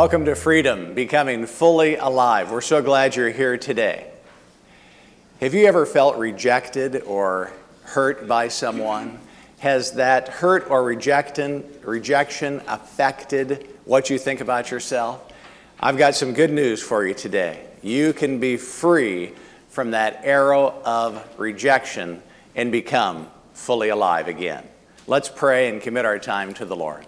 Welcome to Freedom, Becoming Fully Alive. We're so glad you're here today. Have you ever felt rejected or hurt by someone? Has that hurt or rejection, affected what you think about yourself? I've got some good news for you today. You can be free from that arrow of rejection and become fully alive again. Let's pray and commit our time to the Lord.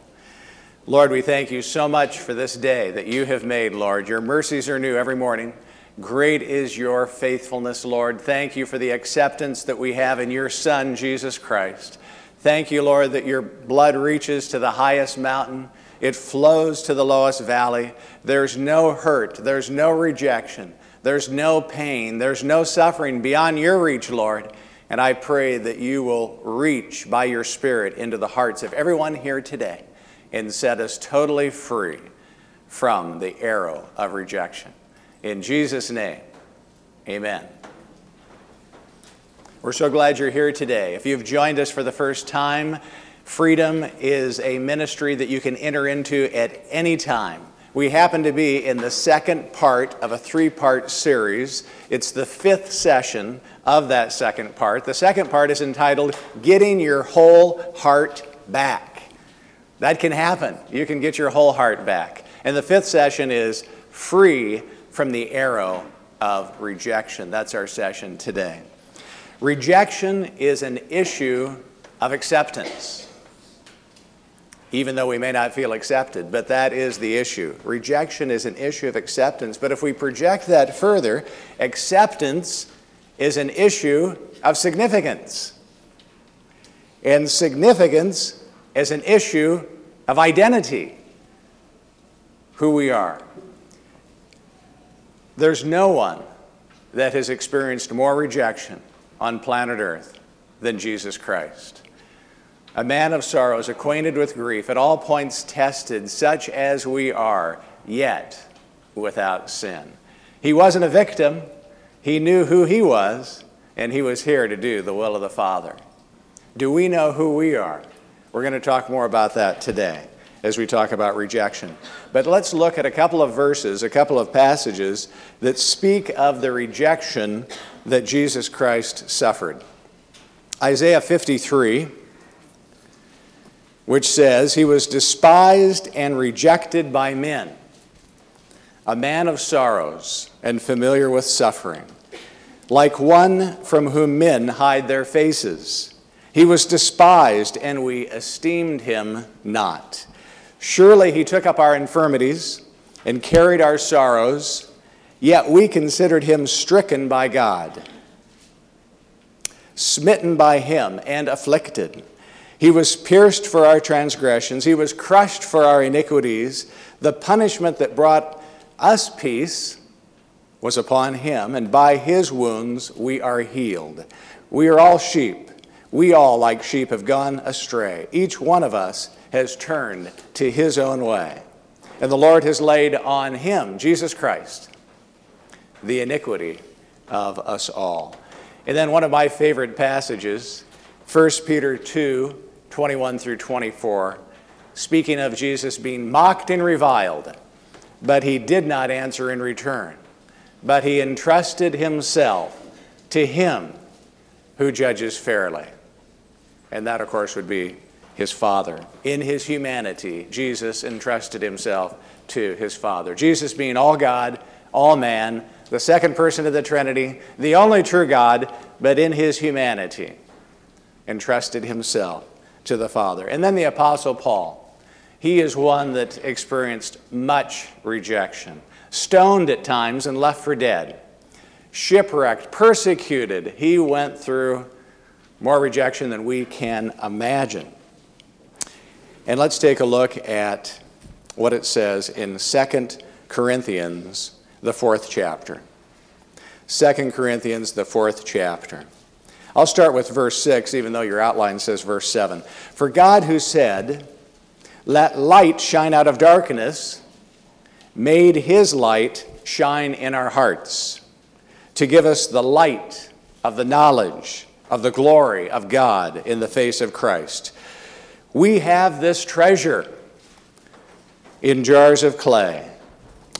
Lord, we thank you so much for this day that you have made, Lord. Your mercies are new every morning. Great is your faithfulness, Lord. Thank you for the acceptance that we have in your Son, Jesus Christ. Thank you, Lord, that your blood reaches to the highest mountain. It flows to the lowest valley. There's no hurt. There's no rejection. There's no pain. There's no suffering beyond your reach, Lord. And I pray that you will reach by your Spirit into the hearts of everyone here today and set us totally free from the arrow of rejection. In Jesus' name, amen. We're so glad you're here today. If you've joined us for the first time, Freedom is a ministry that you can enter into at any time. We happen to be in the second part of a three part series. It's the fifth session of that second part. The second part is entitled Getting Your Whole Heart Back. That can happen. You can get your whole heart back. And the fifth session is free from the arrow of rejection. That's our session today. Rejection is an issue of acceptance, even though we may not feel accepted, but that is the issue. Rejection is an issue of acceptance. But if we project that further, acceptance is an issue of significance. And significance is an issue of identity, who we are. There's no one that has experienced more rejection on planet Earth than Jesus Christ. A man of sorrows, acquainted with grief, at all points tested, such as we are, yet without sin. He wasn't a victim, he knew who he was, and he was here to do the will of the Father. Do we know who we are? We're going to talk more about that today as we talk about rejection. But let's look at a couple of verses, a couple of passages that speak of the rejection that Jesus Christ suffered. Isaiah 53, which says, He was despised and rejected by men, a man of sorrows and familiar with suffering, like one from whom men hide their faces. He was despised, and we esteemed him not. Surely he took up our infirmities and carried our sorrows, yet we considered him stricken by God, smitten by him, and afflicted. He was pierced for our transgressions, he was crushed for our iniquities. The punishment that brought us peace was upon him, and by his wounds we are healed. We are all sheep we all, like sheep, have gone astray. Each one of us has turned to his own way. And the Lord has laid on him, Jesus Christ, the iniquity of us all. And then one of my favorite passages, 1 Peter 2 21 through 24, speaking of Jesus being mocked and reviled, but he did not answer in return, but he entrusted himself to him who judges fairly. And that, of course, would be his Father. In his humanity, Jesus entrusted himself to his Father. Jesus being all God, all man, the second person of the Trinity, the only true God, but in his humanity, entrusted himself to the Father. And then the Apostle Paul. He is one that experienced much rejection, stoned at times and left for dead, shipwrecked, persecuted. He went through more rejection than we can imagine. And let's take a look at what it says in 2 Corinthians, the fourth chapter. 2 Corinthians, the fourth chapter. I'll start with verse 6, even though your outline says verse 7. For God, who said, Let light shine out of darkness, made his light shine in our hearts to give us the light of the knowledge of the glory of God in the face of Christ. We have this treasure. in jars of clay.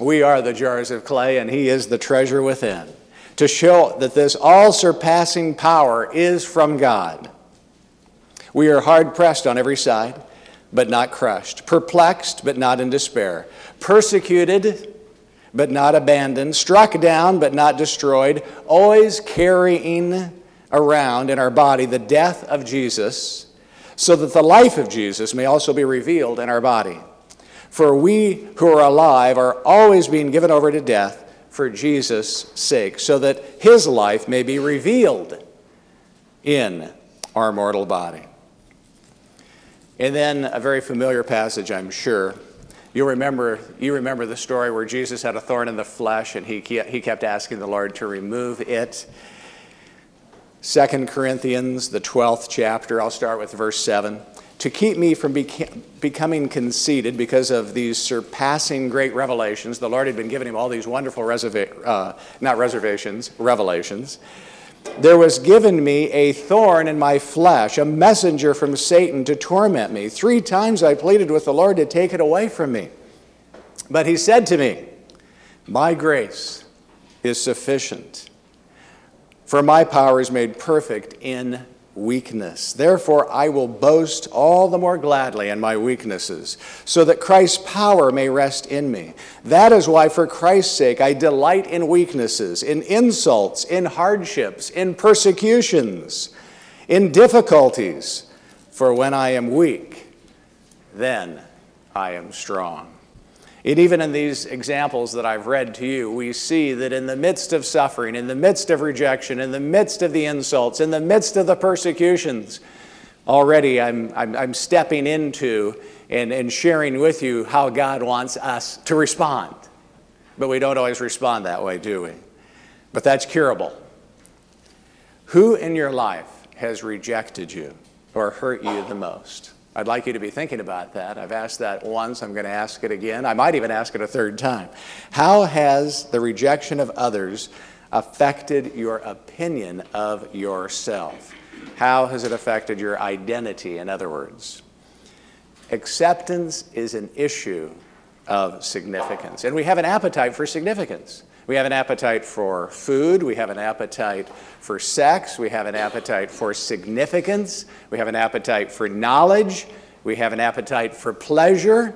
We are the jars of clay, and He is the treasure within. To show that this all surpassing power is from God. We are hard pressed on every side, but not crushed, perplexed, but not in despair, persecuted, but not abandoned, struck down, but not destroyed, always carrying around in our body the death of Jesus, so that the life of Jesus may also be revealed in our body. For we who are alive are always being given over to death for Jesus' sake, so that his life may be revealed in our mortal body. And then a very familiar passage, I'm sure. You remember, you remember the story where Jesus had a thorn in the flesh and he, he kept asking the Lord to remove it. Second Corinthians, the 12th chapter, I'll start with verse 7. To keep me from beca- becoming conceited because of these surpassing great revelations, the Lord had been giving him all these wonderful reserva- uh, not reservations, revelations there was given me a thorn in my flesh, a messenger from Satan to torment me. Three times I pleaded with the Lord to take it away from me. But he said to me, My grace is sufficient, for my power is made perfect in weakness. Therefore, I will boast all the more gladly in my weaknesses, so that Christ's power may rest in me. That is why, for Christ's sake, I delight in weaknesses, in insults, in hardships, in persecutions, in difficulties. For when I am weak, then I am strong. And even in these examples that I've read to you, we see that in the midst of suffering, in the midst of rejection, in the midst of the insults, in the midst of the persecutions, already I'm, I'm, I'm stepping into and, and sharing with you how God wants us to respond. But we don't always respond that way, do we? But that's curable. Who in your life has rejected you or hurt you the most? I'd like you to be thinking about that. I've asked that once. I'm going to ask it again. I might even ask it a third time. How has the rejection of others affected your opinion of yourself? How has it affected your identity, in other words? Acceptance is an issue of significance, and we have an appetite for significance. We have an appetite for food. We have an appetite for sex. We have an appetite for significance. We have an appetite for knowledge. We have an appetite for pleasure.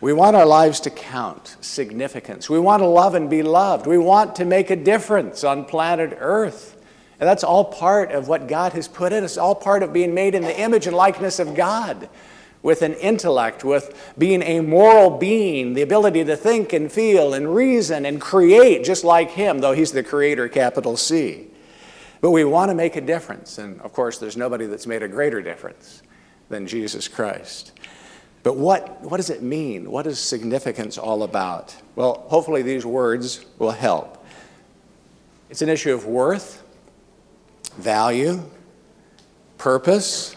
We want our lives to count, significance. We want to love and be loved. We want to make a difference on planet Earth. And that's all part of what God has put in us, all part of being made in the image and likeness of God with an intellect, with being a moral being, the ability to think and feel and reason and create just like Him, though He's the creator, capital C. But we want to make a difference. And of course, there's nobody that's made a greater difference than Jesus Christ. But what, what does it mean? What is significance all about? Well, hopefully, these words will help. It's an issue of worth, value, purpose,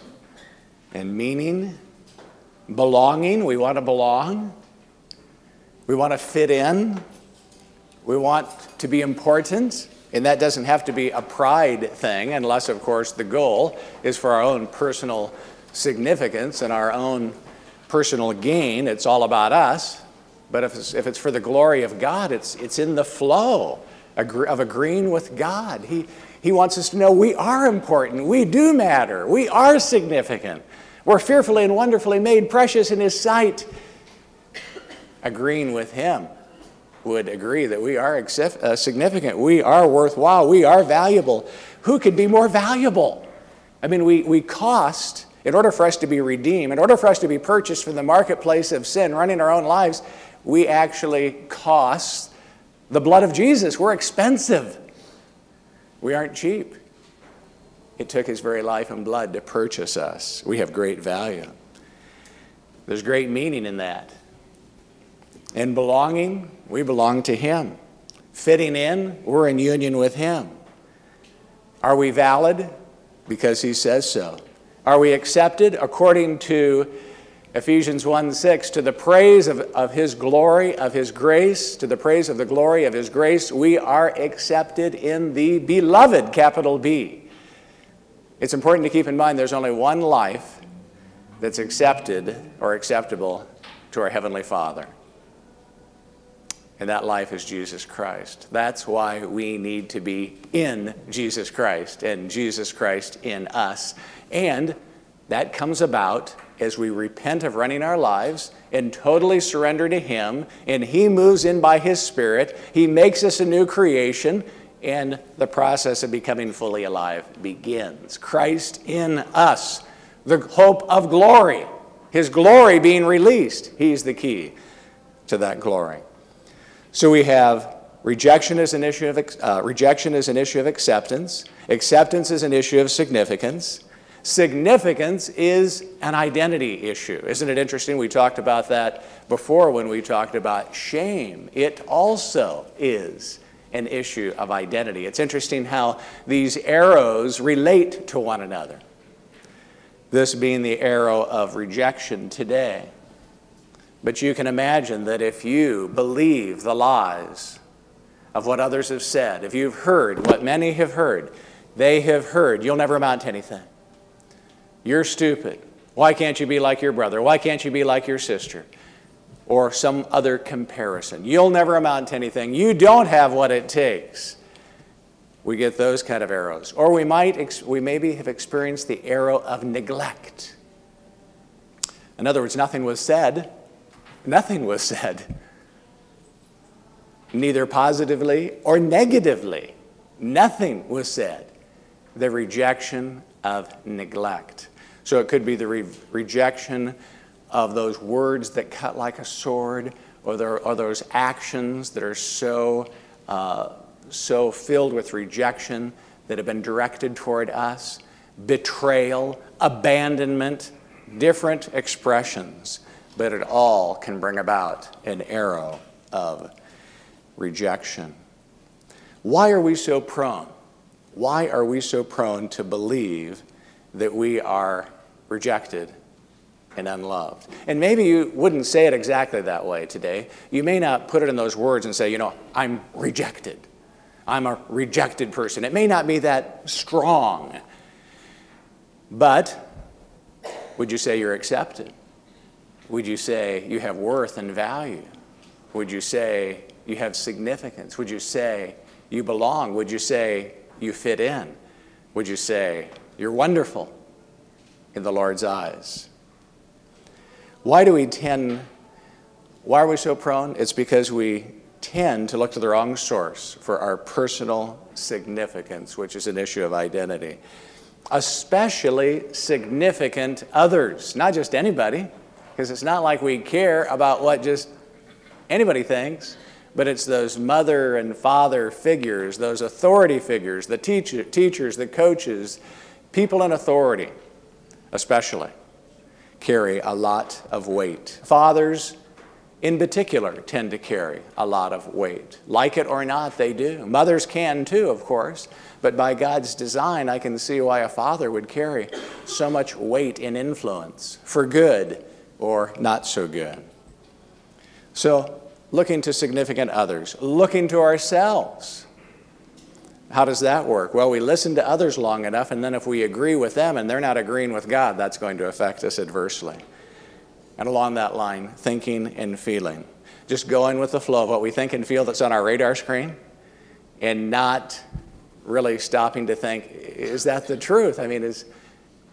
and meaning belonging. We want to belong. We want to fit in. We want to be important. And that doesn't have to be a pride thing, unless, of course, the goal is for our own personal significance and our own personal gain. It's all about us. But if it's, if it's for the glory of God, it's, it's in the flow of agreeing with God. He, he wants us to know we are important, we do matter, we are significant. We're fearfully and wonderfully made precious in His sight. Agreeing with Him would agree that we are uh, significant, we are worthwhile, we are valuable. Who could be more valuable? I mean, we, we cost, in order for us to be redeemed, in order for us to be purchased from the marketplace of sin, running our own lives, we actually cost the blood of Jesus. We're expensive. We aren't cheap. It took his very life and blood to purchase us. We have great value. There's great meaning in that. In belonging, we belong to him. Fitting in, we're in union with him. Are we valid? Because he says so. Are we accepted? According to Ephesians 1 6, to the praise of, of his glory, of his grace, to the praise of the glory of his grace, we are accepted in the beloved, capital B. It's important to keep in mind there's only one life that's accepted or acceptable to our Heavenly Father. And that life is Jesus Christ. That's why we need to be in Jesus Christ and Jesus Christ in us. And that comes about as we repent of running our lives and totally surrender to Him, and He moves in by His Spirit. He makes us a new creation, and the process of becoming fully alive begins. Christ in us, the hope of glory, His glory being released. He's the key to that glory. So we have rejection as an issue of uh, rejection is an issue of acceptance. Acceptance is an issue of significance. Significance is an identity issue. Isn't it interesting? We talked about that before when we talked about shame. It also is an issue of identity. It's interesting how these arrows relate to one another. This being the arrow of rejection today. But you can imagine that if you believe the lies of what others have said, if you've heard what many have heard, they have heard, you'll never amount to anything. You're stupid. Why can't you be like your brother? Why can't you be like your sister? Or some other comparison. You'll never amount to anything. You don't have what it takes. We get those kind of arrows. Or we might, we maybe have experienced the arrow of neglect. In other words, nothing was said Nothing was said, neither positively or negatively. Nothing was said. The rejection of neglect. So it could be the re- rejection of those words that cut like a sword, or, there, or those actions that are so, uh, so filled with rejection that have been directed toward us, betrayal, abandonment, different expressions but it all can bring about an arrow of rejection. Why are we so prone? Why are we so prone to believe that we are rejected and unloved? And maybe you wouldn't say it exactly that way today. You may not put it in those words and say, you know, I'm rejected. I'm a rejected person. It may not be that strong. But would you say you're accepted? Would you say you have worth and value? Would you say you have significance? Would you say you belong? Would you say you fit in? Would you say you're wonderful in the Lord's eyes? Why do we tend, why are we so prone? It's because we tend to look to the wrong source for our personal significance, which is an issue of identity. Especially significant others, not just anybody because it's not like we care about what just anybody thinks, but it's those mother and father figures, those authority figures, the teacher, teachers, the coaches, people in authority, especially, carry a lot of weight. Fathers, in particular, tend to carry a lot of weight. Like it or not, they do. Mothers can too, of course, but by God's design, I can see why a father would carry so much weight and influence for good or not so good. So, looking to significant others, looking to ourselves. How does that work? Well, we listen to others long enough, and then if we agree with them and they're not agreeing with God, that's going to affect us adversely. And along that line, thinking and feeling. Just going with the flow of what we think and feel that's on our radar screen and not really stopping to think, is that the truth? I mean, is,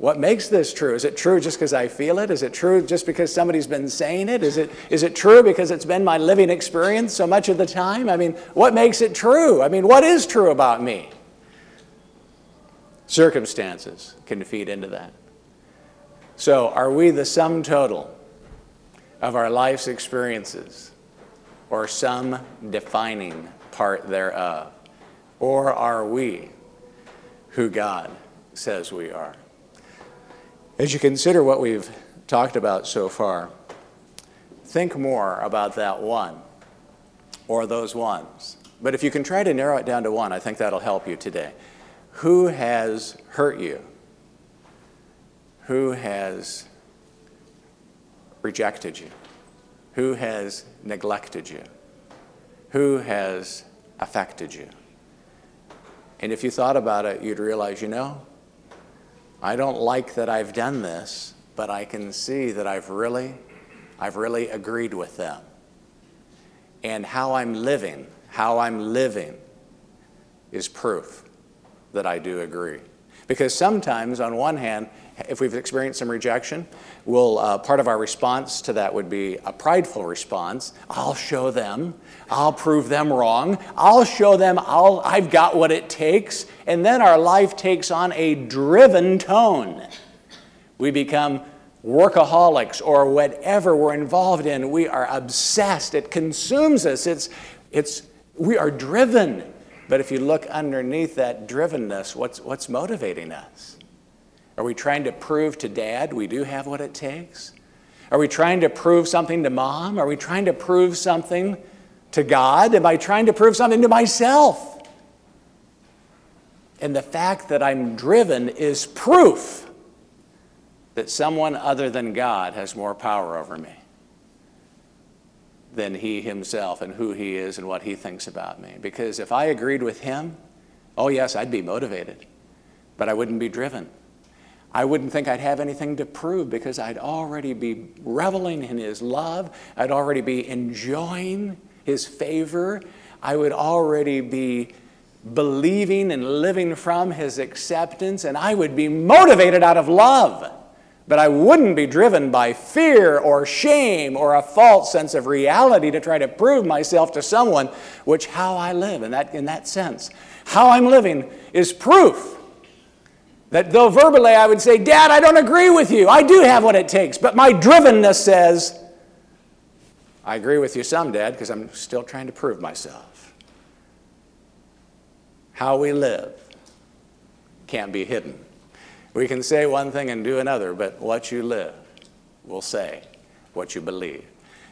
what makes this true? Is it true just because I feel it? Is it true just because somebody's been saying it? Is it, is it true because it's been my living experience so much of the time? I mean, what makes it true? I mean, what is true about me? Circumstances can feed into that. So, are we the sum total of our life's experiences or some defining part thereof? Or are we who God says we are? As you consider what we've talked about so far, think more about that one or those ones. But if you can try to narrow it down to one, I think that'll help you today. Who has hurt you? Who has rejected you? Who has neglected you? Who has affected you? And if you thought about it, you'd realize, you know, I don't like that I've done this, but I can see that I've really, I've really agreed with them. And how I'm living, how I'm living is proof that I do agree. Because sometimes, on one hand, if we've experienced some rejection, we'll, uh, part of our response to that would be a prideful response. I'll show them. I'll prove them wrong. I'll show them I'll, I've got what it takes. And then our life takes on a driven tone. We become workaholics or whatever we're involved in. We are obsessed. It consumes us. It's, it's, we are driven. But if you look underneath that drivenness, what's, what's motivating us? Are we trying to prove to dad we do have what it takes? Are we trying to prove something to mom? Are we trying to prove something to God? Am I trying to prove something to myself? And the fact that I'm driven is proof that someone other than God has more power over me than he himself and who he is and what he thinks about me. Because if I agreed with him, oh, yes, I'd be motivated, but I wouldn't be driven. I wouldn't think I'd have anything to prove because I'd already be reveling in his love. I'd already be enjoying his favor. I would already be believing and living from his acceptance, and I would be motivated out of love. But I wouldn't be driven by fear or shame or a false sense of reality to try to prove myself to someone, which how I live in that, in that sense. How I'm living is proof that though verbally I would say, Dad, I don't agree with you. I do have what it takes. But my drivenness says, I agree with you some, Dad, because I'm still trying to prove myself. How we live can't be hidden. We can say one thing and do another, but what you live will say what you believe.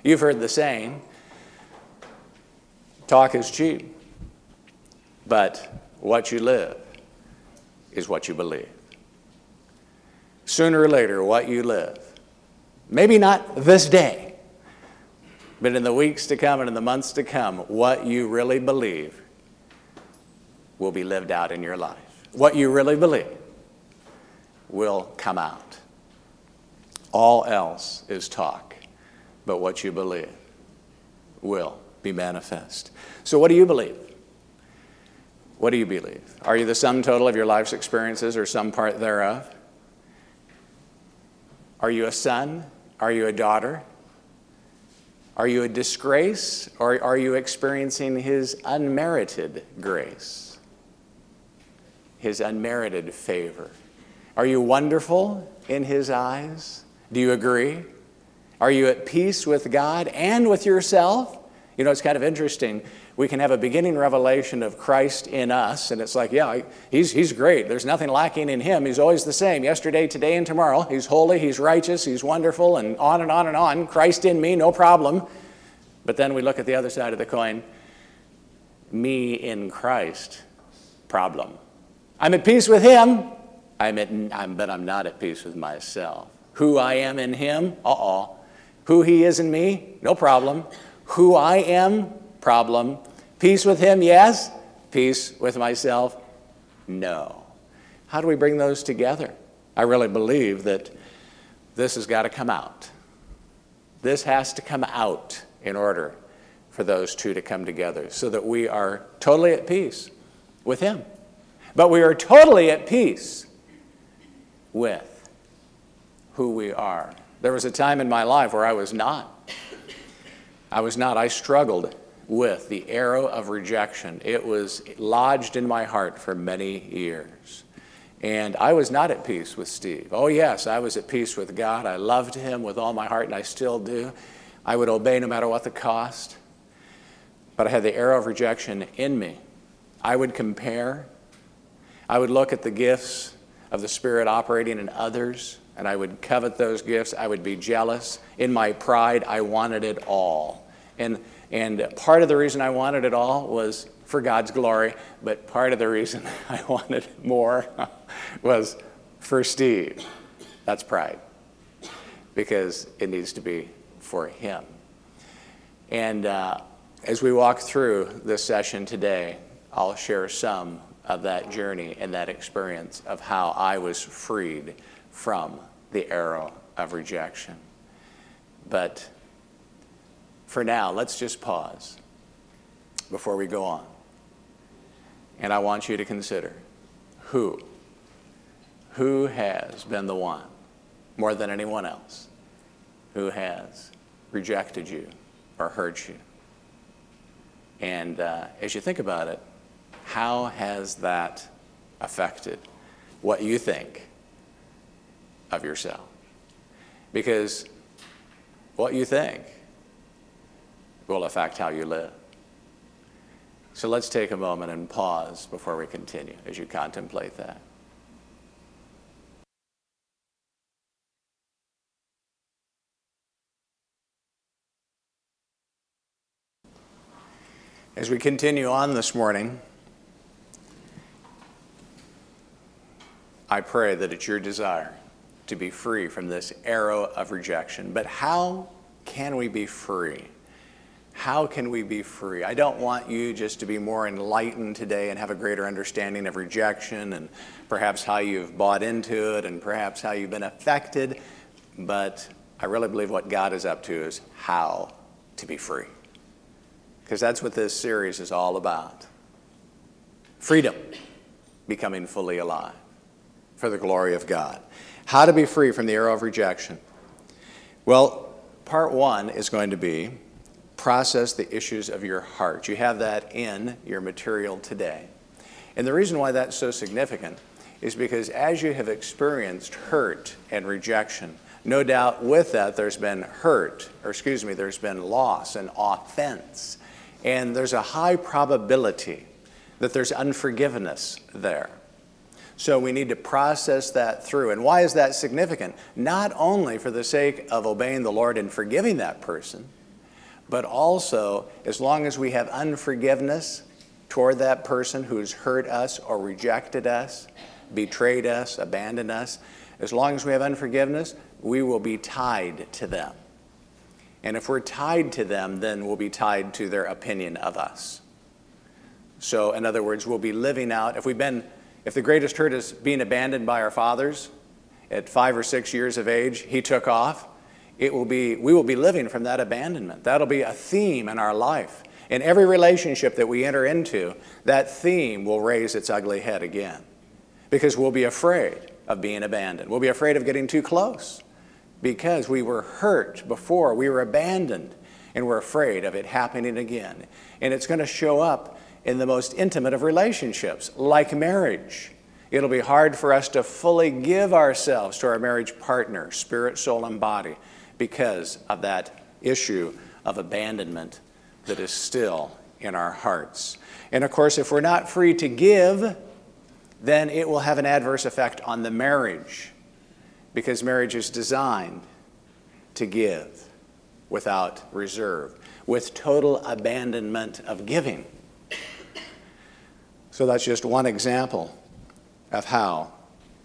You've heard the saying talk is cheap, but what you live is what you believe. Sooner or later, what you live, maybe not this day, but in the weeks to come and in the months to come, what you really believe will be lived out in your life. What you really believe will come out. All else is talk, but what you believe will be manifest. So, what do you believe? What do you believe? Are you the sum total of your life's experiences or some part thereof? Are you a son? Are you a daughter? Are you a disgrace or are you experiencing His unmerited grace? His unmerited favor? Are you wonderful in His eyes? Do you agree? Are you at peace with God and with yourself? You know, it's kind of interesting. We can have a beginning revelation of Christ in us, and it's like, yeah, he's, he's great. There's nothing lacking in him. He's always the same yesterday, today, and tomorrow. He's holy, he's righteous, he's wonderful, and on and on and on. Christ in me, no problem. But then we look at the other side of the coin me in Christ, problem. I'm at peace with him, I'm at, I'm, but I'm not at peace with myself. Who I am in Him, uh oh. Who He is in me, no problem. Who I am, problem. Peace with Him, yes. Peace with myself, no. How do we bring those together? I really believe that this has got to come out. This has to come out in order for those two to come together so that we are totally at peace with Him. But we are totally at peace with who we are. There was a time in my life where I was not. I was not. I struggled with the arrow of rejection. It was lodged in my heart for many years. And I was not at peace with Steve. Oh, yes, I was at peace with God. I loved him with all my heart, and I still do. I would obey no matter what the cost. But I had the arrow of rejection in me. I would compare. I would look at the gifts of the Spirit operating in others, and I would covet those gifts. I would be jealous. In my pride, I wanted it all. And, and part of the reason I wanted it all was for God's glory, but part of the reason I wanted more was for Steve. That's pride, because it needs to be for him. And uh, as we walk through this session today, I'll share some of that journey and that experience of how I was freed from the arrow of rejection. But for now, let's just pause before we go on. And I want you to consider who, who has been the one, more than anyone else, who has rejected you or hurt you. And uh, as you think about it, how has that affected what you think of yourself? Because what you think will affect how you live. So let's take a moment and pause before we continue as you contemplate that. As we continue on this morning, I pray that it's your desire to be free from this arrow of rejection. But how can we be free? How can we be free? I don't want you just to be more enlightened today and have a greater understanding of rejection and perhaps how you've bought into it and perhaps how you've been affected, but I really believe what God is up to is how to be free. Because that's what this series is all about freedom, becoming fully alive for the glory of God. How to be free from the arrow of rejection. Well, part one is going to be process the issues of your heart. You have that in your material today. And the reason why that's so significant is because as you have experienced hurt and rejection, no doubt with that there's been hurt, or excuse me, there's been loss and offense. And there's a high probability that there's unforgiveness there. So we need to process that through. And why is that significant? Not only for the sake of obeying the Lord and forgiving that person, but also as long as we have unforgiveness toward that person who's hurt us or rejected us, betrayed us, abandoned us, as long as we have unforgiveness, we will be tied to them. And if we're tied to them, then we'll be tied to their opinion of us. So, in other words, we'll be living out, if we've been, if the greatest hurt is being abandoned by our fathers at five or six years of age, he took off it will be, we will be living from that abandonment. That'll be a theme in our life. In every relationship that we enter into, that theme will raise its ugly head again because we'll be afraid of being abandoned. We'll be afraid of getting too close because we were hurt before, we were abandoned, and we're afraid of it happening again. And it's going to show up in the most intimate of relationships, like marriage. It'll be hard for us to fully give ourselves to our marriage partner, spirit, soul, and body because of that issue of abandonment that is still in our hearts. And of course, if we're not free to give, then it will have an adverse effect on the marriage because marriage is designed to give without reserve, with total abandonment of giving. So that's just one example of how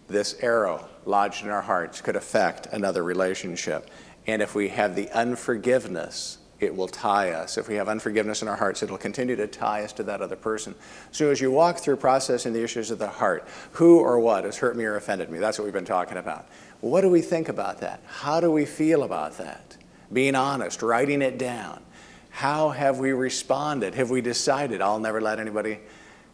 this arrow lodged in our hearts could affect another relationship. And if we have the unforgiveness, it will tie us. If we have unforgiveness in our hearts, it'll continue to tie us to that other person. So as you walk through processing the issues of the heart, who or what has hurt me or offended me? That's what we've been talking about. What do we think about that? How do we feel about that? Being honest, writing it down. How have we responded? Have we decided, I'll never let anybody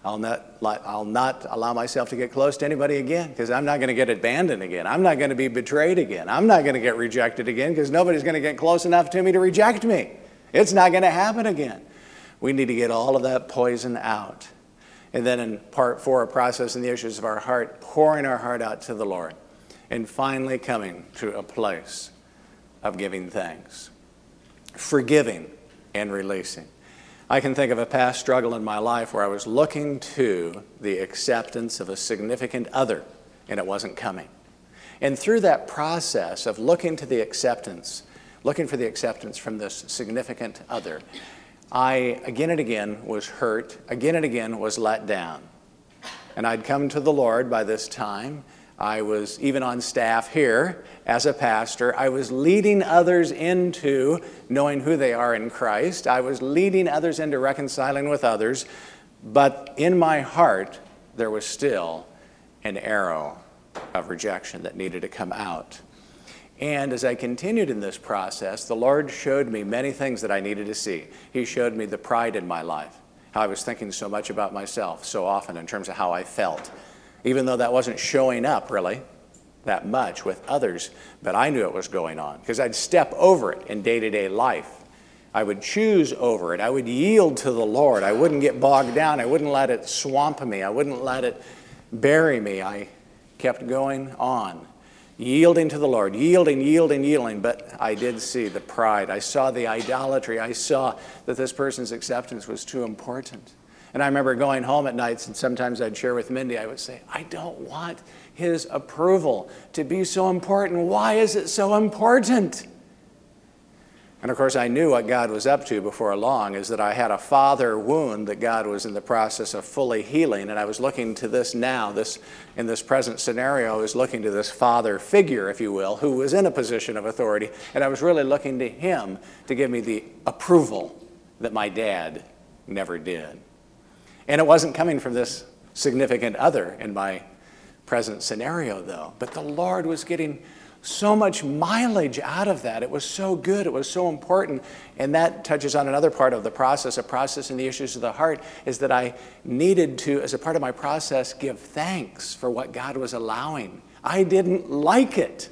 I'll not, I'll not allow myself to get close to anybody again because I'm not going to get abandoned again. I'm not going to be betrayed again. I'm not going to get rejected again because nobody's going to get close enough to me to reject me. It's not going to happen again. We need to get all of that poison out. And then in part four, processing the issues of our heart, pouring our heart out to the Lord, and finally coming to a place of giving thanks, forgiving and releasing. I can think of a past struggle in my life where I was looking to the acceptance of a significant other and it wasn't coming. And through that process of looking to the acceptance, looking for the acceptance from this significant other, I again and again was hurt, again and again was let down. And I'd come to the Lord by this time I was even on staff here as a pastor. I was leading others into knowing who they are in Christ. I was leading others into reconciling with others. But in my heart, there was still an arrow of rejection that needed to come out. And as I continued in this process, the Lord showed me many things that I needed to see. He showed me the pride in my life, how I was thinking so much about myself so often in terms of how I felt, even though that wasn't showing up really that much with others, but I knew it was going on because I'd step over it in day to day life. I would choose over it. I would yield to the Lord. I wouldn't get bogged down. I wouldn't let it swamp me. I wouldn't let it bury me. I kept going on, yielding to the Lord, yielding, yielding, yielding. But I did see the pride. I saw the idolatry. I saw that this person's acceptance was too important. And I remember going home at nights, and sometimes I'd share with Mindy, I would say, I don't want his approval to be so important. Why is it so important? And of course, I knew what God was up to before long is that I had a father wound that God was in the process of fully healing. And I was looking to this now, this, in this present scenario, I was looking to this father figure, if you will, who was in a position of authority. And I was really looking to him to give me the approval that my dad never did. And it wasn't coming from this significant other in my present scenario, though. But the Lord was getting so much mileage out of that. It was so good. It was so important. And that touches on another part of the process, a process in the issues of the heart, is that I needed to, as a part of my process, give thanks for what God was allowing. I didn't like it.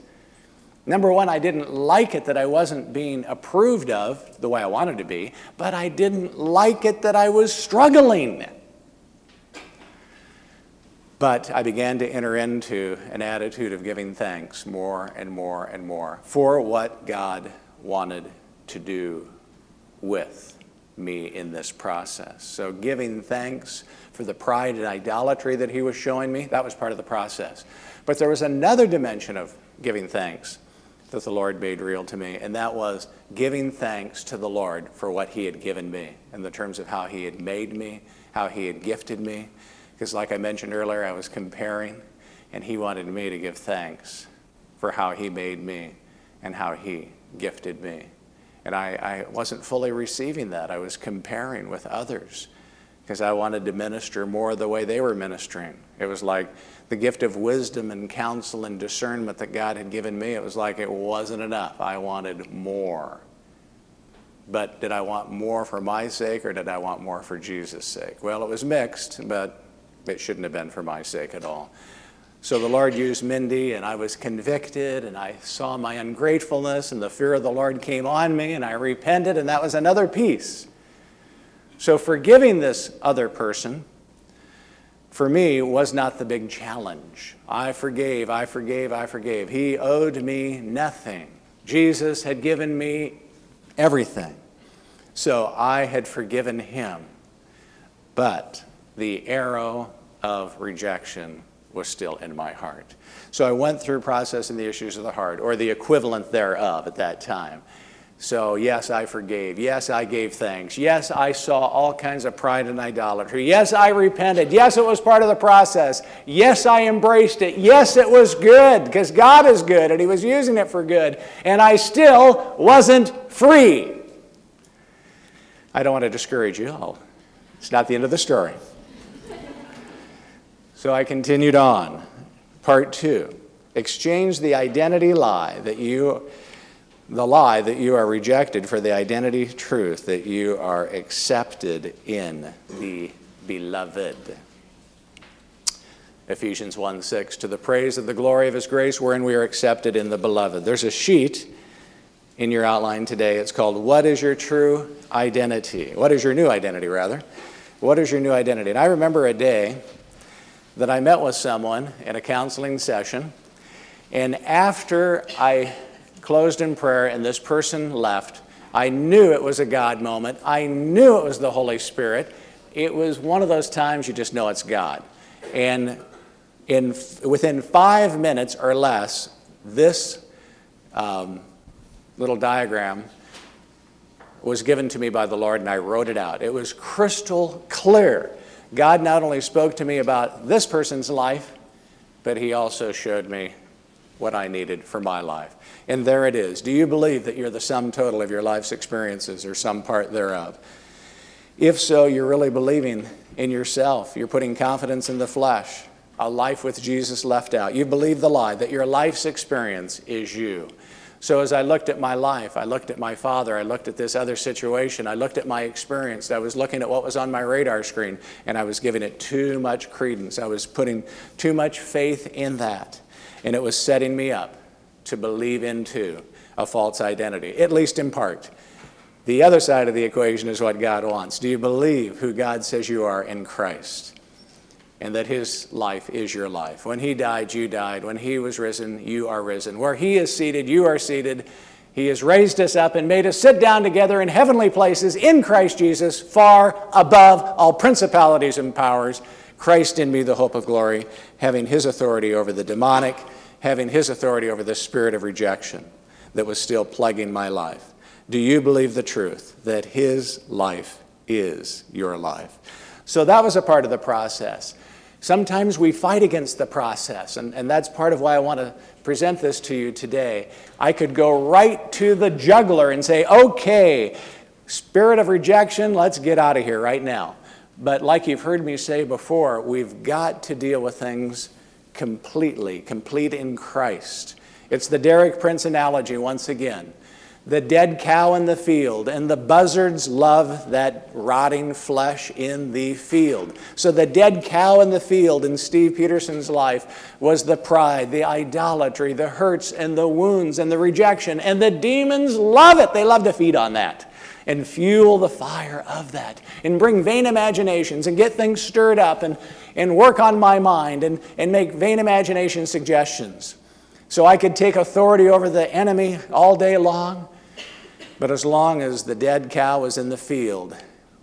Number one, I didn't like it that I wasn't being approved of the way I wanted to be, but I didn't like it that I was struggling. But I began to enter into an attitude of giving thanks more and more and more for what God wanted to do with me in this process. So, giving thanks for the pride and idolatry that He was showing me, that was part of the process. But there was another dimension of giving thanks that the Lord made real to me, and that was giving thanks to the Lord for what He had given me in the terms of how He had made me, how He had gifted me, because, like I mentioned earlier, I was comparing, and he wanted me to give thanks for how he made me and how he gifted me. And I, I wasn't fully receiving that. I was comparing with others because I wanted to minister more the way they were ministering. It was like the gift of wisdom and counsel and discernment that God had given me. It was like it wasn't enough. I wanted more. But did I want more for my sake or did I want more for Jesus' sake? Well, it was mixed, but it shouldn't have been for my sake at all. So the Lord used Mindy, and I was convicted, and I saw my ungratefulness, and the fear of the Lord came on me, and I repented, and that was another piece. So forgiving this other person, for me, was not the big challenge. I forgave, I forgave, I forgave. He owed me nothing. Jesus had given me everything. So I had forgiven him. But the arrow of rejection was still in my heart. So I went through processing the issues of the heart, or the equivalent thereof at that time. So, yes, I forgave. Yes, I gave thanks. Yes, I saw all kinds of pride and idolatry. Yes, I repented. Yes, it was part of the process. Yes, I embraced it. Yes, it was good because God is good and He was using it for good. And I still wasn't free. I don't want to discourage you all. It's not the end of the story. So I continued on. Part two exchange the identity lie that you, the lie that you are rejected for the identity truth that you are accepted in the beloved. Ephesians 1 6, to the praise of the glory of his grace, wherein we are accepted in the beloved. There's a sheet in your outline today. It's called What is Your True Identity? What is your new identity, rather? What is your new identity? And I remember a day that I met with someone in a counseling session, and after I closed in prayer and this person left, I knew it was a God moment. I knew it was the Holy Spirit. It was one of those times you just know it's God. And in, within five minutes or less, this um, little diagram was given to me by the Lord, and I wrote it out. It was crystal clear. God not only spoke to me about this person's life, but He also showed me what I needed for my life. And there it is. Do you believe that you're the sum total of your life's experiences or some part thereof? If so, you're really believing in yourself. You're putting confidence in the flesh, a life with Jesus left out. You believe the lie that your life's experience is you. So as I looked at my life, I looked at my father, I looked at this other situation, I looked at my experience, I was looking at what was on my radar screen, and I was giving it too much credence. I was putting too much faith in that, and it was setting me up to believe into a false identity, at least in part. The other side of the equation is what God wants. Do you believe who God says you are in Christ? And that his life is your life. When he died, you died. When he was risen, you are risen. Where he is seated, you are seated. He has raised us up and made us sit down together in heavenly places in Christ Jesus, far above all principalities and powers. Christ in me, the hope of glory, having his authority over the demonic, having his authority over the spirit of rejection that was still plaguing my life. Do you believe the truth that his life is your life? So that was a part of the process. Sometimes we fight against the process, and, and that's part of why I want to present this to you today. I could go right to the juggler and say, okay, spirit of rejection, let's get out of here right now. But like you've heard me say before, we've got to deal with things completely, complete in Christ. It's the Derek Prince analogy once again the dead cow in the field, and the buzzards love that rotting flesh in the field. So, the dead cow in the field in Steve Peterson's life was the pride, the idolatry, the hurts, and the wounds, and the rejection. And the demons love it. They love to feed on that and fuel the fire of that and bring vain imaginations and get things stirred up and, and work on my mind and, and make vain imagination suggestions. So I could take authority over the enemy all day long but as long as the dead cow was in the field,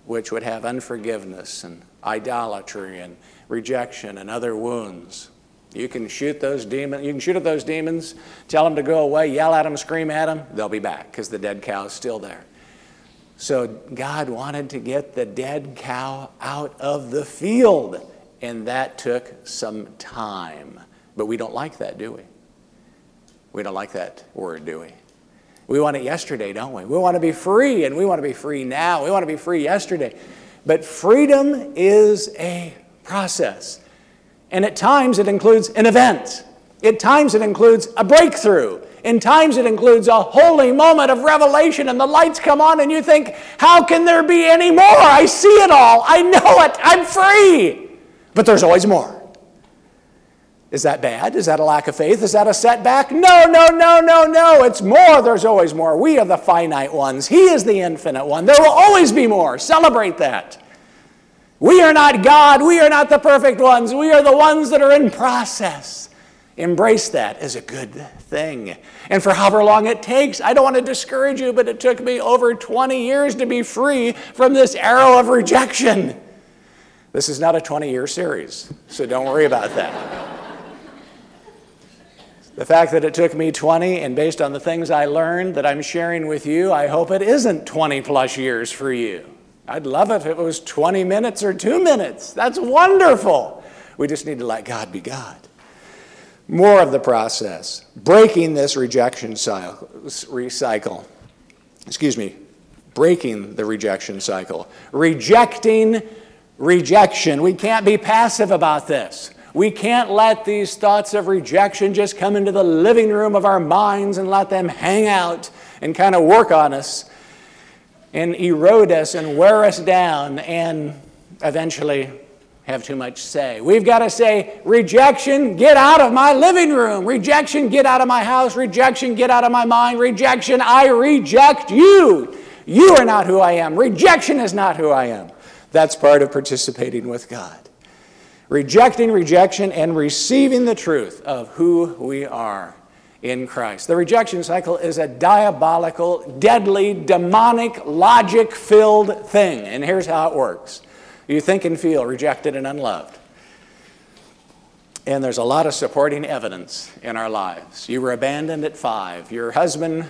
which would have unforgiveness and idolatry and rejection and other wounds, you can shoot those demons. You can shoot at those demons, tell them to go away, yell at them, scream at them. They'll be back because the dead cow is still there. So God wanted to get the dead cow out of the field, and that took some time. But we don't like that, do we? We don't like that word, do we? We want it yesterday, don't we? We want to be free, and we want to be free now. We want to be free yesterday. But freedom is a process. And at times it includes an event. At times it includes a breakthrough. In times it includes a holy moment of revelation, and the lights come on, and you think, How can there be any more? I see it all. I know it. I'm free. But there's always more. Is that bad? Is that a lack of faith? Is that a setback? No, no, no, no, no. It's more. There's always more. We are the finite ones. He is the infinite one. There will always be more. Celebrate that. We are not God. We are not the perfect ones. We are the ones that are in process. Embrace that as a good thing. And for however long it takes, I don't want to discourage you, but it took me over 20 years to be free from this arrow of rejection. This is not a 20 year series, so don't worry about that. The fact that it took me 20, and based on the things I learned that I'm sharing with you, I hope it isn't 20 plus years for you. I'd love it if it was 20 minutes or two minutes. That's wonderful. We just need to let God be God. More of the process breaking this rejection cycle. Excuse me, breaking the rejection cycle. Rejecting rejection. We can't be passive about this. We can't let these thoughts of rejection just come into the living room of our minds and let them hang out and kind of work on us and erode us and wear us down and eventually have too much say. We've got to say, rejection, get out of my living room. Rejection, get out of my house. Rejection, get out of my mind. Rejection, I reject you. You are not who I am. Rejection is not who I am. That's part of participating with God rejecting rejection and receiving the truth of who we are in Christ. The rejection cycle is a diabolical, deadly, demonic, logic filled thing. And here's how it works you think and feel rejected and unloved. And there's a lot of supporting evidence in our lives. You were abandoned at five, your husband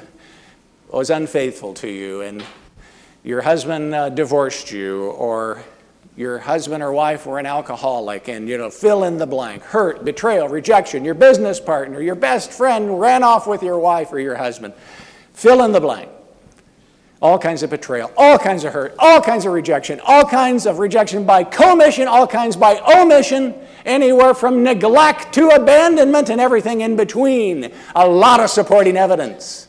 was unfaithful to you, and your husband uh, divorced you, or your husband or wife were an alcoholic and you know fill in the blank hurt betrayal rejection your business partner your best friend ran off with your wife or your husband. Fill in the blank. All kinds of betrayal all kinds of hurt all kinds of rejection all kinds of rejection by commission all kinds by omission anywhere from neglect to abandonment and everything in between. A lot of supporting evidence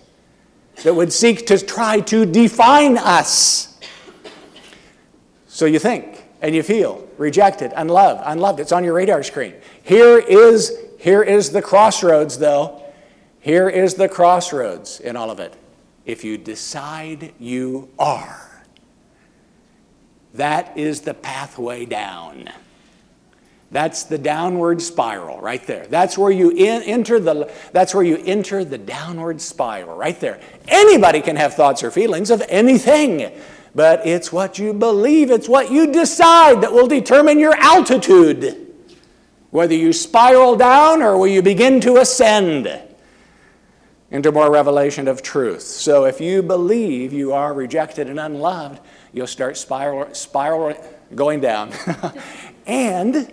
that would seek to try to define us. So you think and you feel rejected, unloved, unloved. It's on your radar screen. Here is, here is the crossroads, though. Here is the crossroads in all of it. If you decide you are, that is the pathway down. That's the downward spiral right there. That's where you in, enter the that's where you enter the downward spiral right there. Anybody can have thoughts or feelings of anything, but it's what you believe, it's what you decide that will determine your altitude. Whether you spiral down or will you begin to ascend into more revelation of truth. So if you believe you are rejected and unloved, you'll start spiral, spiral going down. and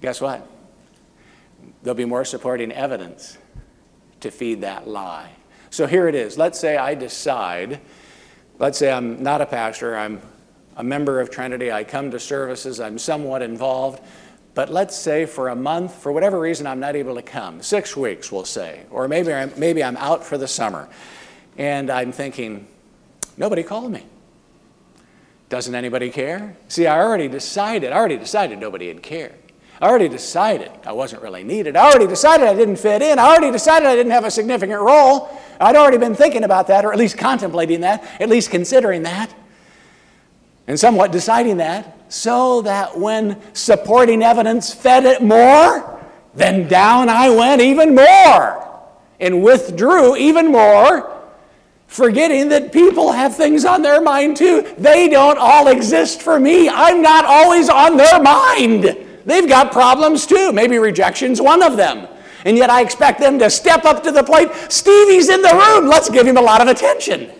guess what? There'll be more supporting evidence to feed that lie. So here it is. Let's say I decide, let's say I'm not a pastor, I'm a member of Trinity, I come to services, I'm somewhat involved, but let's say for a month, for whatever reason, I'm not able to come, six weeks, we'll say, or maybe I'm, maybe I'm out for the summer, and I'm thinking, nobody called me. Doesn't anybody care? See, I already decided, I already decided nobody had cared. I already decided I wasn't really needed. I already decided I didn't fit in. I already decided I didn't have a significant role. I'd already been thinking about that, or at least contemplating that, at least considering that, and somewhat deciding that, so that when supporting evidence fed it more, then down I went even more and withdrew even more, forgetting that people have things on their mind too. They don't all exist for me. I'm not always on their mind. They've got problems too. Maybe rejection's one of them. And yet I expect them to step up to the plate. Stevie's in the room. Let's give him a lot of attention.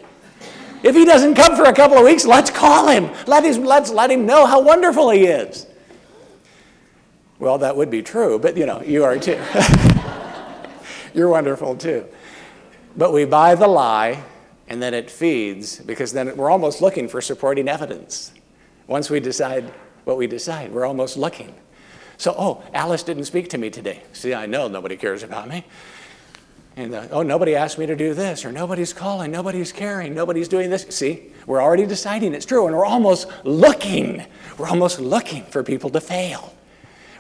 If he doesn't come for a couple of weeks, let's call him. Let his, let's let him know how wonderful he is. Well, that would be true, but you know, you are too. You're wonderful too. But we buy the lie and then it feeds because then we're almost looking for supporting evidence. Once we decide what we decide, we're almost looking. So, oh, Alice didn't speak to me today. See, I know nobody cares about me. And, uh, oh, nobody asked me to do this, or nobody's calling, nobody's caring, nobody's doing this. See, we're already deciding it's true, and we're almost looking. We're almost looking for people to fail.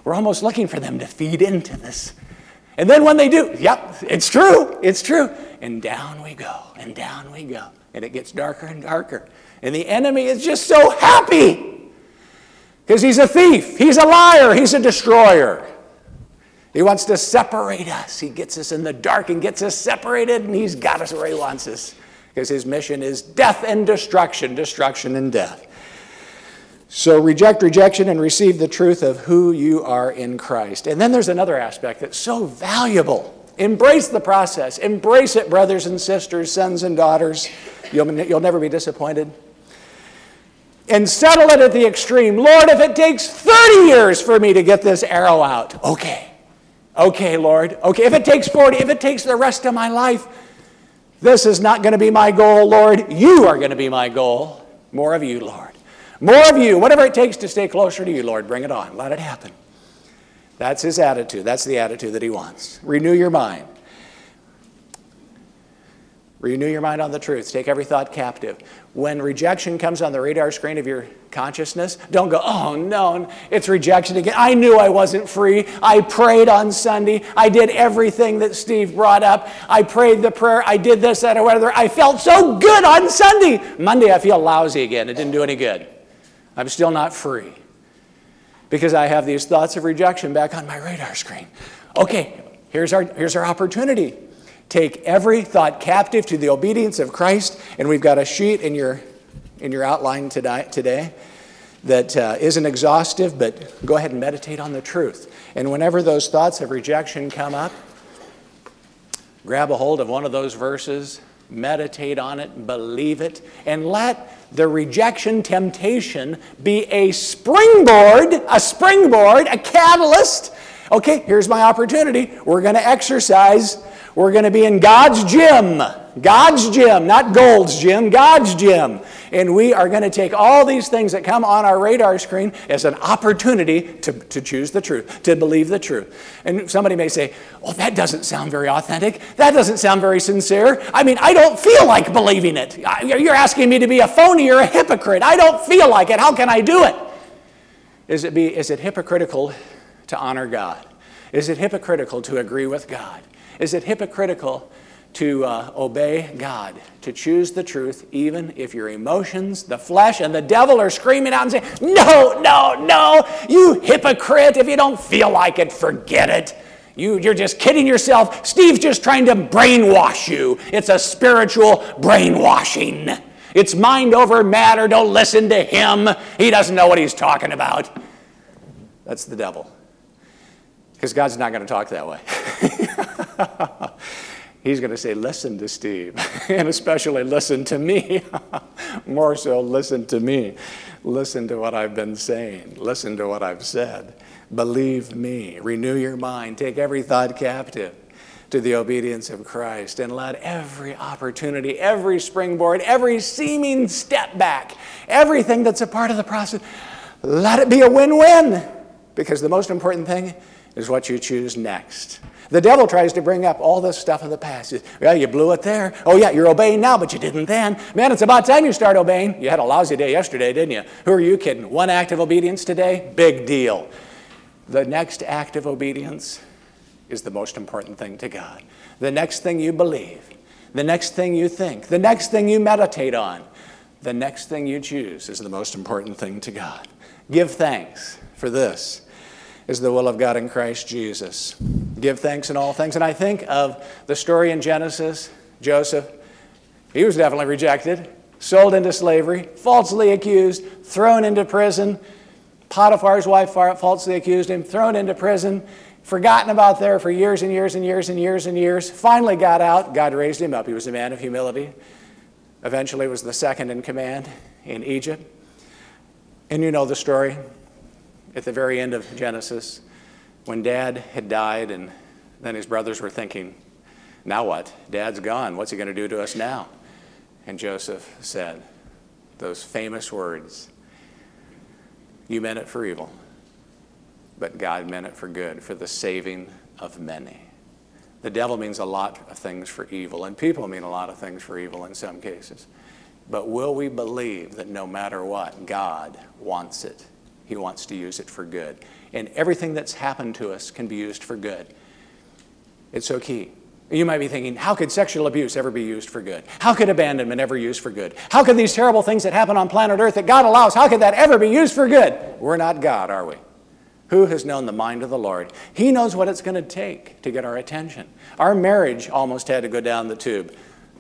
We're almost looking for them to feed into this. And then when they do, yep, it's true, it's true. And down we go, and down we go. And it gets darker and darker. And the enemy is just so happy because he's a thief, he's a liar, he's a destroyer. He wants to separate us. He gets us in the dark and gets us separated, and he's got us where he wants us. Because his mission is death and destruction, destruction and death. So reject rejection and receive the truth of who you are in Christ. And then there's another aspect that's so valuable. Embrace the process. Embrace it, brothers and sisters, sons and daughters. You'll, you'll never be disappointed and settle it at the extreme. Lord, if it takes 30 years for me to get this arrow out, okay. Okay, Lord. Okay, if it takes 40, if it takes the rest of my life, this is not going to be my goal, Lord. You are going to be my goal. More of you, Lord. More of you. Whatever it takes to stay closer to you, Lord, bring it on. Let it happen. That's his attitude. That's the attitude that he wants. Renew your mind. Renew your mind on the truth. Take every thought captive. When rejection comes on the radar screen of your consciousness, don't go, oh no, it's rejection again. I knew I wasn't free. I prayed on Sunday. I did everything that Steve brought up. I prayed the prayer. I did this, that, or whatever. I felt so good on Sunday. Monday, I feel lousy again. It didn't do any good. I'm still not free because I have these thoughts of rejection back on my radar screen. Okay, here's our, here's our opportunity. Take every thought captive to the obedience of Christ. And we've got a sheet in your, in your outline today, today that uh, not exhaustive, but go ahead and meditate on the truth. And whenever those thoughts of rejection come up, grab a hold of one of those verses, meditate on it, believe it, and let the rejection temptation be a springboard, a springboard, a catalyst. Okay, here's my opportunity. We're going to exercise we're going to be in God's gym. God's gym, not Gold's gym, God's gym. And we are going to take all these things that come on our radar screen as an opportunity to, to choose the truth, to believe the truth. And somebody may say, Oh, that doesn't sound very authentic. That doesn't sound very sincere. I mean, I don't feel like believing it. You're asking me to be a phony or a hypocrite. I don't feel like it. How can I do it? Is it, be, is it hypocritical to honor God? Is it hypocritical to agree with God? Is it hypocritical to uh, obey God, to choose the truth, even if your emotions, the flesh, and the devil are screaming out and saying, No, no, no, you hypocrite. If you don't feel like it, forget it. You, you're just kidding yourself. Steve's just trying to brainwash you. It's a spiritual brainwashing. It's mind over matter. Don't listen to him. He doesn't know what he's talking about. That's the devil. Because God's not going to talk that way. He's going to say, Listen to Steve, and especially listen to me. More so, listen to me. Listen to what I've been saying. Listen to what I've said. Believe me. Renew your mind. Take every thought captive to the obedience of Christ and let every opportunity, every springboard, every seeming step back, everything that's a part of the process, let it be a win win. Because the most important thing is what you choose next. The devil tries to bring up all this stuff in the past. Yeah, you blew it there. Oh, yeah, you're obeying now, but you didn't then. Man, it's about time you start obeying. You had a lousy day yesterday, didn't you? Who are you kidding? One act of obedience today? Big deal. The next act of obedience is the most important thing to God. The next thing you believe, the next thing you think, the next thing you meditate on, the next thing you choose is the most important thing to God. Give thanks for this is the will of God in Christ Jesus. Give thanks in all things. And I think of the story in Genesis Joseph. He was definitely rejected, sold into slavery, falsely accused, thrown into prison. Potiphar's wife falsely accused him, thrown into prison, forgotten about there for years and years and years and years and years. Finally got out. God raised him up. He was a man of humility. Eventually was the second in command in Egypt. And you know the story at the very end of Genesis when dad had died and then his brothers were thinking, now what? Dad's gone. What's he going to do to us now? And Joseph said those famous words You meant it for evil, but God meant it for good, for the saving of many. The devil means a lot of things for evil, and people mean a lot of things for evil in some cases. But will we believe that no matter what, God wants it he wants to use it for good. And everything that's happened to us can be used for good. It's so key. You might be thinking, how could sexual abuse ever be used for good? How could abandonment ever be used for good? How could these terrible things that happen on planet Earth that God allows, how could that ever be used for good? We're not God, are we? Who has known the mind of the Lord? He knows what it's going to take to get our attention. Our marriage almost had to go down the tube.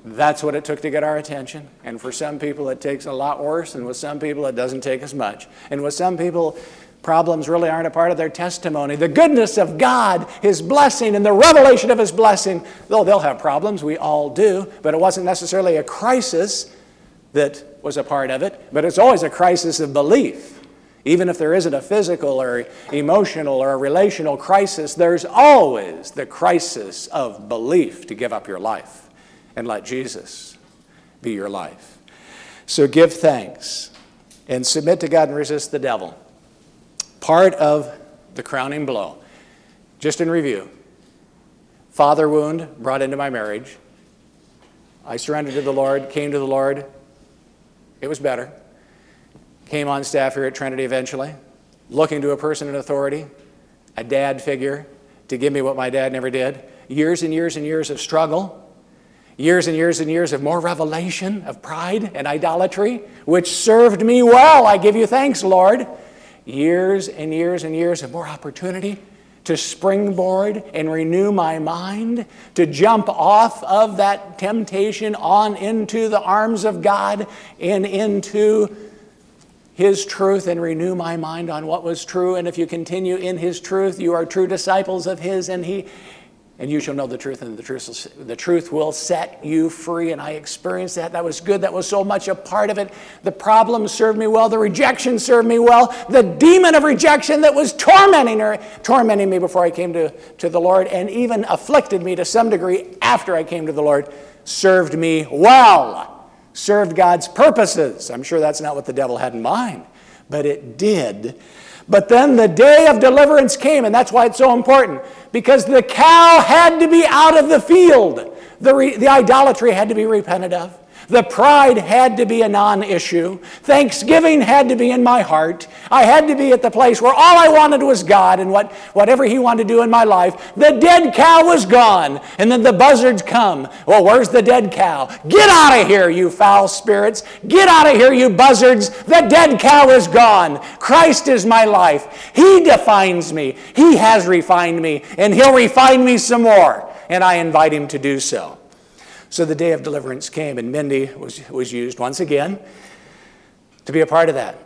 That's what it took to get our attention. And for some people, it takes a lot worse, and with some people, it doesn't take as much. And with some people, problems really aren't a part of their testimony. The goodness of God, His blessing, and the revelation of His blessing, though they'll have problems, we all do, but it wasn't necessarily a crisis that was a part of it, but it's always a crisis of belief. Even if there isn't a physical or emotional or a relational crisis, there's always the crisis of belief to give up your life and let Jesus be your life. So give thanks and submit to God and resist the devil. Part of the crowning blow, just in review father wound brought into my marriage. I surrendered to the Lord, came to the Lord. It was better. Came on staff here at Trinity eventually, looking to a person in authority, a dad figure, to give me what my dad never did. Years and years and years of struggle years and years and years of more revelation of pride and idolatry, which served me well. I give you thanks, Lord. Years and years and years of more opportunity to springboard and renew my mind, to jump off of that temptation on into the arms of God and into His truth and renew my mind on what was true. And if you continue in His truth, you are true disciples of His, and He and you shall know the truth, and the truth, will, the truth will set you free. And I experienced that. That was good. That was so much a part of it. The problem served me well. The rejection served me well. The demon of rejection that was tormenting her, tormenting me before I came to, to the Lord, and even afflicted me to some degree after I came to the Lord, served me well. Served God's purposes. I'm sure that's not what the devil had in mind, but it did. But then the day of deliverance came, and that's why it's so important, because the cow had to be out of the field. The, re, the idolatry had to be repented of. The pride had to be a non issue. Thanksgiving had to be in my heart. I had to be at the place where all I wanted was God and what, whatever He wanted to do in my life. The dead cow was gone. And then the buzzards come. Well, where's the dead cow? Get out of here, you foul spirits. Get out of here, you buzzards. The dead cow is gone. Christ is my life. He defines me. He has refined me, and He'll refine me some more. And I invite Him to do so. So the day of deliverance came, and Mindy was, was used once again to be a part of that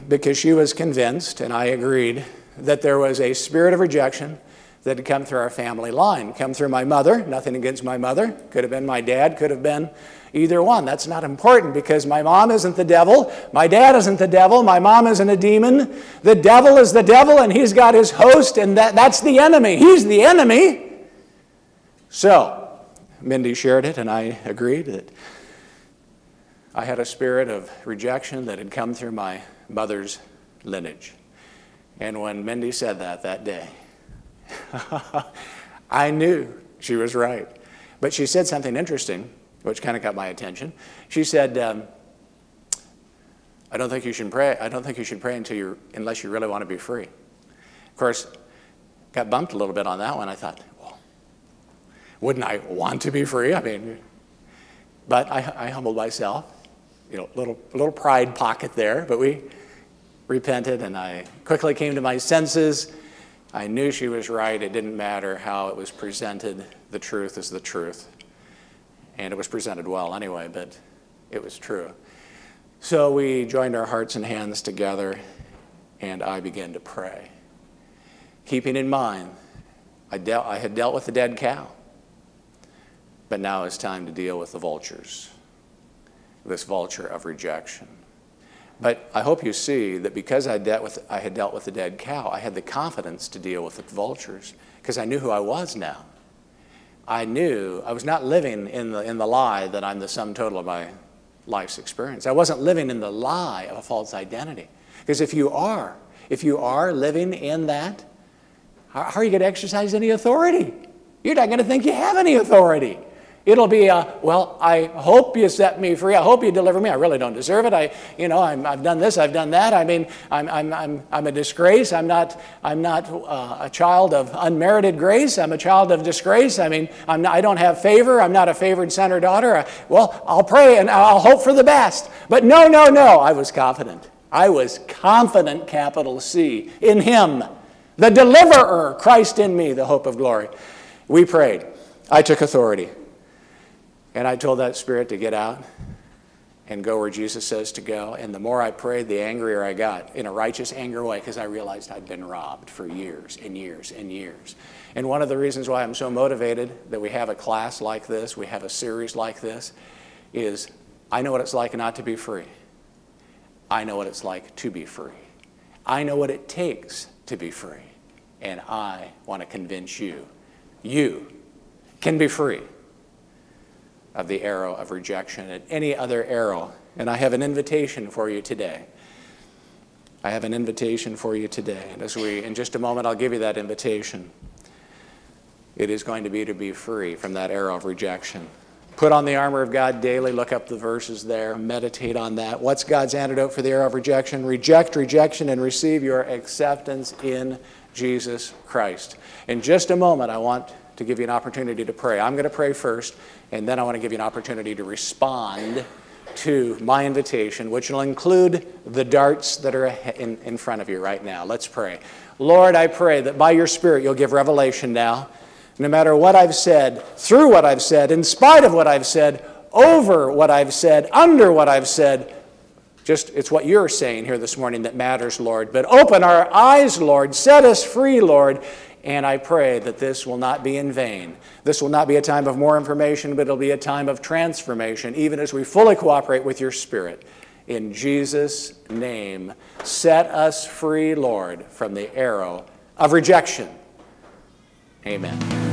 because she was convinced, and I agreed, that there was a spirit of rejection that had come through our family line, come through my mother, nothing against my mother, could have been my dad, could have been either one. That's not important because my mom isn't the devil, my dad isn't the devil, my mom isn't a demon. The devil is the devil, and he's got his host, and that, that's the enemy. He's the enemy. So, Mindy shared it, and I agreed that I had a spirit of rejection that had come through my mother's lineage. And when Mindy said that that day, I knew she was right. But she said something interesting, which kind of got my attention. She said, um, "I don't think you should pray. I don't think you should pray until you unless you really want to be free." Of course, got bumped a little bit on that one. I thought, wouldn't I want to be free? I mean, but I, I humbled myself, you know, little little pride pocket there. But we repented, and I quickly came to my senses. I knew she was right. It didn't matter how it was presented. The truth is the truth, and it was presented well anyway. But it was true. So we joined our hearts and hands together, and I began to pray, keeping in mind I, dealt, I had dealt with the dead cow. But now it's time to deal with the vultures, this vulture of rejection. But I hope you see that because I, dealt with, I had dealt with the dead cow, I had the confidence to deal with the vultures because I knew who I was now. I knew I was not living in the, in the lie that I'm the sum total of my life's experience. I wasn't living in the lie of a false identity. Because if you are, if you are living in that, how, how are you going to exercise any authority? You're not going to think you have any authority. It'll be, a, well, I hope you set me free. I hope you deliver me. I really don't deserve it. I, you know, i have done this, I've done that. I mean, I'm, I'm, I'm, I'm a disgrace. I'm not, I'm not uh, a child of unmerited grace. I'm a child of disgrace. I mean, I'm not, I don't have favor. I'm not a favored son or daughter. I, well, I'll pray and I'll hope for the best. But no, no, no. I was confident. I was confident, capital C, in Him, the deliverer, Christ in me, the hope of glory. We prayed. I took authority. And I told that spirit to get out and go where Jesus says to go. And the more I prayed, the angrier I got in a righteous anger way because I realized I'd been robbed for years and years and years. And one of the reasons why I'm so motivated that we have a class like this, we have a series like this, is I know what it's like not to be free. I know what it's like to be free. I know what it takes to be free. And I want to convince you, you can be free of the arrow of rejection and any other arrow. And I have an invitation for you today. I have an invitation for you today. And as we, in just a moment, I'll give you that invitation. It is going to be to be free from that arrow of rejection. Put on the armor of God daily, look up the verses there, meditate on that. What's God's antidote for the arrow of rejection? Reject rejection and receive your acceptance in Jesus Christ. In just a moment, I want to give you an opportunity to pray. I'm going to pray first, and then I want to give you an opportunity to respond to my invitation, which will include the darts that are in, in front of you right now. Let's pray. Lord, I pray that by your Spirit you'll give revelation now. No matter what I've said, through what I've said, in spite of what I've said, over what I've said, under what I've said, just it's what you're saying here this morning that matters, Lord. But open our eyes, Lord. Set us free, Lord And I pray that this will not be in vain. This will not be a time of more information, but it'll be a time of transformation, even as we fully cooperate with your Spirit. In Jesus' name, set us free, Lord, from the arrow of rejection. Amen.